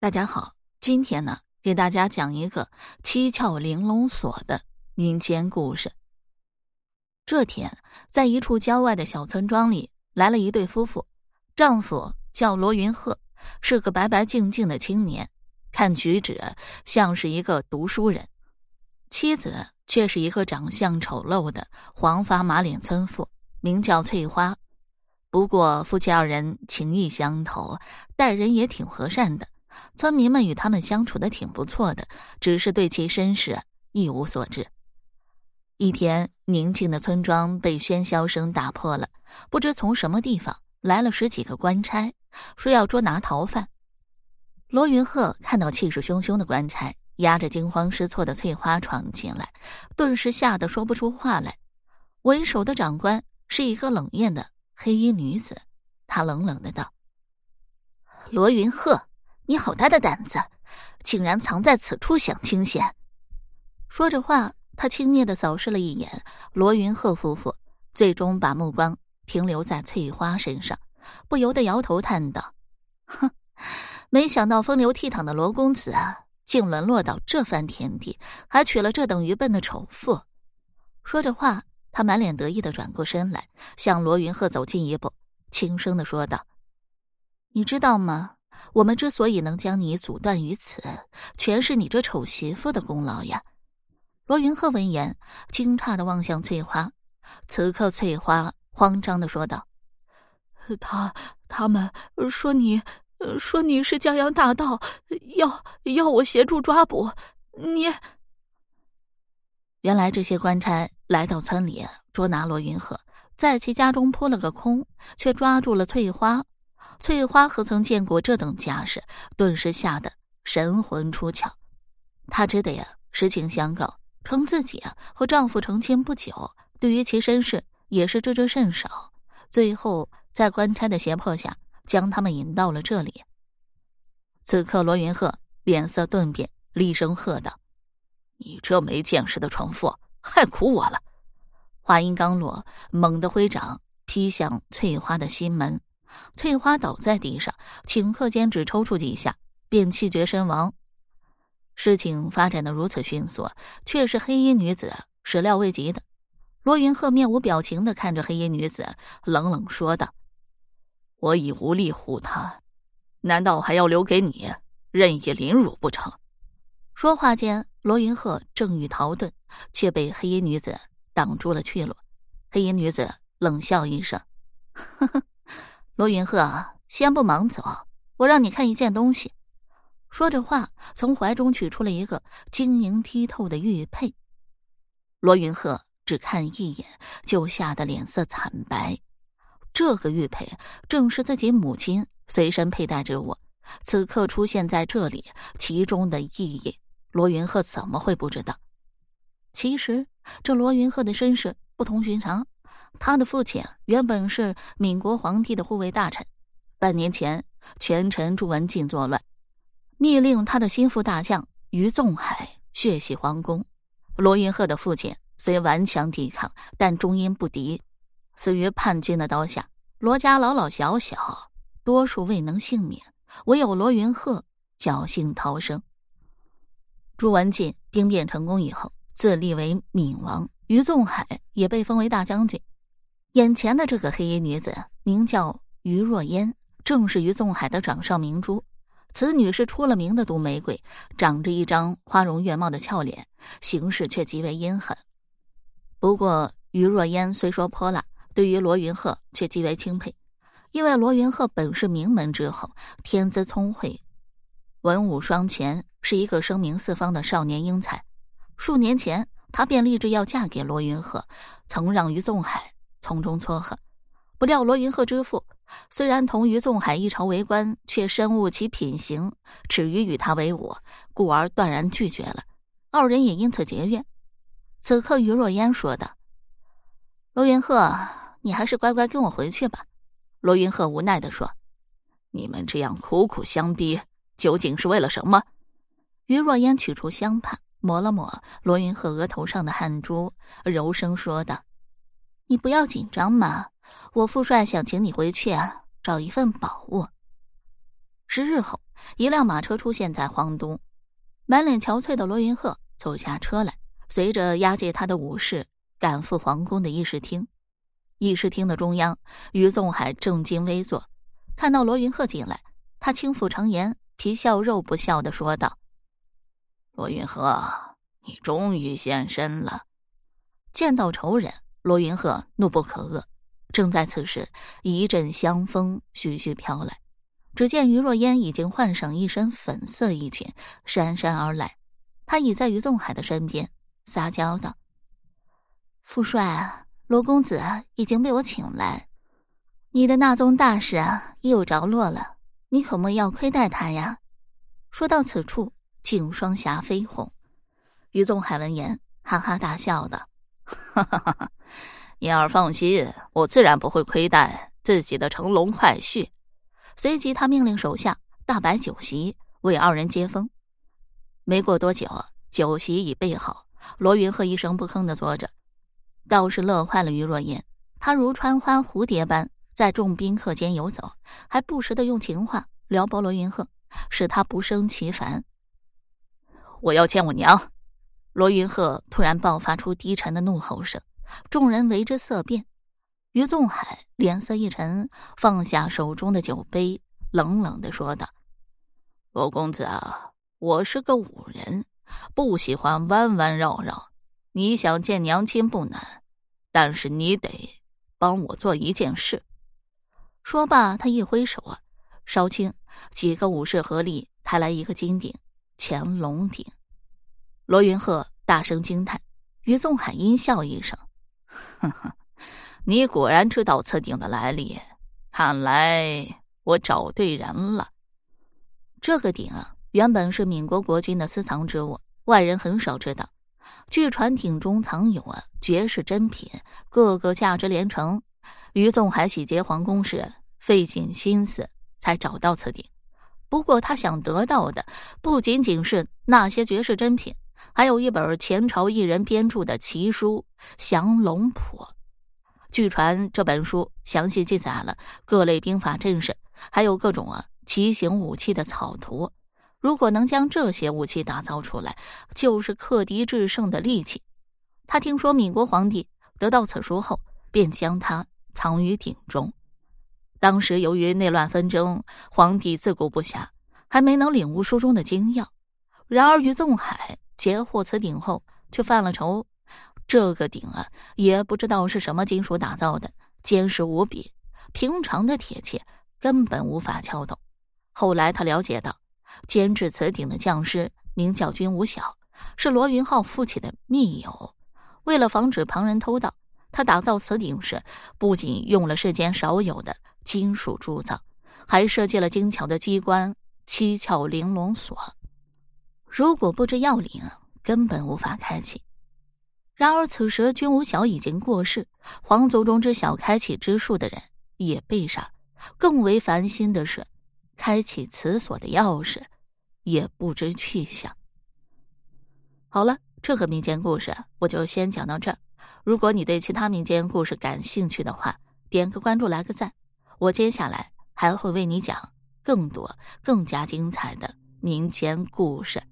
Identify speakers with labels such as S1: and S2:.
S1: 大家好，今天呢，给大家讲一个七窍玲珑锁的民间故事。这天，在一处郊外的小村庄里，来了一对夫妇，丈夫叫罗云鹤，是个白白净净的青年，看举止像是一个读书人；妻子却是一个长相丑陋的黄发马脸村妇，名叫翠花。不过，夫妻二人情意相投，待人也挺和善的。村民们与他们相处的挺不错的，只是对其身世一无所知。一天，宁静的村庄被喧嚣声打破了。不知从什么地方来了十几个官差，说要捉拿逃犯。罗云鹤看到气势汹汹的官差压着惊慌失措的翠花闯进来，顿时吓得说不出话来。为首的长官是一个冷艳的黑衣女子，她冷冷的道：“
S2: 罗云鹤。”你好大的胆子，竟然藏在此处享清闲！
S1: 说着话，他轻蔑的扫视了一眼罗云鹤夫妇，最终把目光停留在翠花身上，不由得摇头叹道：“哼，没想到风流倜傥的罗公子啊，竟沦落到这番田地，还娶了这等愚笨的丑妇。”说着话，他满脸得意的转过身来，向罗云鹤走近一步，轻声的说道：“你知道吗？”我们之所以能将你阻断于此，全是你这丑媳妇的功劳呀！罗云鹤闻言，惊诧的望向翠花。此刻，翠花慌张的说道：“
S3: 他他们说你，说你是江洋大盗，要要我协助抓捕你。”
S1: 原来这些官差来到村里捉拿罗云鹤，在其家中扑了个空，却抓住了翠花。翠花何曾见过这等架势，顿时吓得神魂出窍。她只得呀实情相告，称自己啊和丈夫成亲不久，对于其身世也是知之甚少。最后在官差的胁迫下，将他们引到了这里。此刻罗云鹤脸色顿变，厉声喝道：“
S4: 你这没见识的蠢妇，害苦我了！”
S1: 话音刚落，猛地挥掌劈向翠花的心门。翠花倒在地上，顷刻间只抽搐几下，便气绝身亡。事情发展的如此迅速，却是黑衣女子始料未及的。罗云鹤面无表情的看着黑衣女子，冷冷说道：“
S4: 我已无力护她，难道还要留给你任意凌辱不成？”
S1: 说话间，罗云鹤正欲逃遁，却被黑衣女子挡住了去路。黑衣女子冷笑一声：“呵呵。”罗云鹤，先不忙走，我让你看一件东西。说着话，从怀中取出了一个晶莹剔透的玉佩。罗云鹤只看一眼，就吓得脸色惨白。这个玉佩正是自己母亲随身佩戴之物，此刻出现在这里，其中的意义，罗云鹤怎么会不知道？其实，这罗云鹤的身世不同寻常。他的父亲原本是闽国皇帝的护卫大臣，半年前权臣朱文进作乱，密令他的心腹大将于纵海血洗皇宫。罗云鹤的父亲虽顽强抵抗，但终因不敌，死于叛军的刀下。罗家老老小小，多数未能幸免，唯有罗云鹤侥幸逃生。朱文进兵变成功以后，自立为闽王，于纵海也被封为大将军。眼前的这个黑衣女子名叫于若烟，正是于纵海的掌上明珠。此女是出了名的毒玫瑰，长着一张花容月貌的俏脸，行事却极为阴狠。不过，于若烟虽说泼辣，对于罗云鹤却极为钦佩，因为罗云鹤本是名门之后，天资聪慧，文武双全，是一个声名四方的少年英才。数年前，他便立志要嫁给罗云鹤，曾让于纵海。从中撮合，不料罗云鹤之父虽然同于纵海一朝为官，却深恶其品行，耻于与他为伍，故而断然拒绝了。二人也因此结怨。此刻，于若烟说道：“罗云鹤，你还是乖乖跟我回去吧。”罗云鹤无奈的说：“
S4: 你们这样苦苦相逼，究竟是为了什么？”
S1: 于若烟取出香帕，抹了抹罗云鹤额头上的汗珠，柔声说道。你不要紧张嘛，我父帅想请你回去啊，找一份宝物。十日后，一辆马车出现在皇都，满脸憔悴的罗云鹤走下车来，随着押解他的武士赶赴皇宫的议事厅。议事厅的中央，于纵海正襟危坐，看到罗云鹤进来，他轻抚长颜，皮笑肉不笑的说道：“
S4: 罗云鹤，你终于现身了。”
S1: 见到仇人，罗云鹤怒不可遏。正在此时，一阵香风徐徐飘来，只见于若烟已经换上一身粉色衣裙，姗姗而来。他倚在于纵海的身边，撒娇道：“父帅，罗公子已经被我请来，你的那宗大事啊，已有着落了，你可莫要亏待他呀。”说到此处，竟双颊绯红。于纵海闻言，哈哈大笑道：“
S4: 哈哈哈哈。”燕儿放心，我自然不会亏待自己的乘龙快婿。
S1: 随即，他命令手下大摆酒席，为二人接风。没过多久，酒席已备好，罗云鹤一声不吭的坐着，倒是乐坏了于若烟。他如穿花蝴蝶般在众宾客间游走，还不时的用情话撩拨罗云鹤，使他不胜其烦。
S4: 我要见我娘！
S1: 罗云鹤突然爆发出低沉的怒吼声。众人为之色变，于纵海脸色一沉，放下手中的酒杯，冷冷的说道：“
S4: 罗公子啊，我是个武人，不喜欢弯弯绕绕。你想见娘亲不难，但是你得帮我做一件事。”
S1: 说罢，他一挥手啊，稍轻，几个武士合力抬来一个金鼎——乾隆鼎。罗云鹤大声惊叹，于纵海阴笑一声。
S4: 呵呵，你果然知道此鼎的来历，看来我找对人了。
S1: 这个鼎啊，原本是闽国国君的私藏之物，外人很少知道。据传，鼎中藏有啊绝世珍品，个个价值连城。于纵海洗劫皇宫时，费尽心思才找到此鼎。不过，他想得到的不仅仅是那些绝世珍品。还有一本前朝艺人编著的奇书《降龙谱》，据传这本书详细记载了各类兵法阵势，还有各种啊奇形武器的草图。如果能将这些武器打造出来，就是克敌制胜的利器。他听说闽国皇帝得到此书后，便将它藏于鼎中。当时由于内乱纷争，皇帝自顾不暇，还没能领悟书中的精要。然而于纵海。截获此鼎后，却犯了愁。这个鼎啊，也不知道是什么金属打造的，坚实无比，平常的铁器根本无法撬动。后来他了解到，监制此鼎的匠师名叫君无晓，是罗云浩父亲的密友。为了防止旁人偷盗，他打造此鼎时，不仅用了世间少有的金属铸造，还设计了精巧的机关、七窍玲珑锁。如果不知要领，根本无法开启。然而此时君无晓已经过世，皇族中知晓开启之术的人也被杀。更为烦心的是，开启此锁的钥匙也不知去向。好了，这个民间故事我就先讲到这儿。如果你对其他民间故事感兴趣的话，点个关注，来个赞。我接下来还会为你讲更多、更加精彩的民间故事。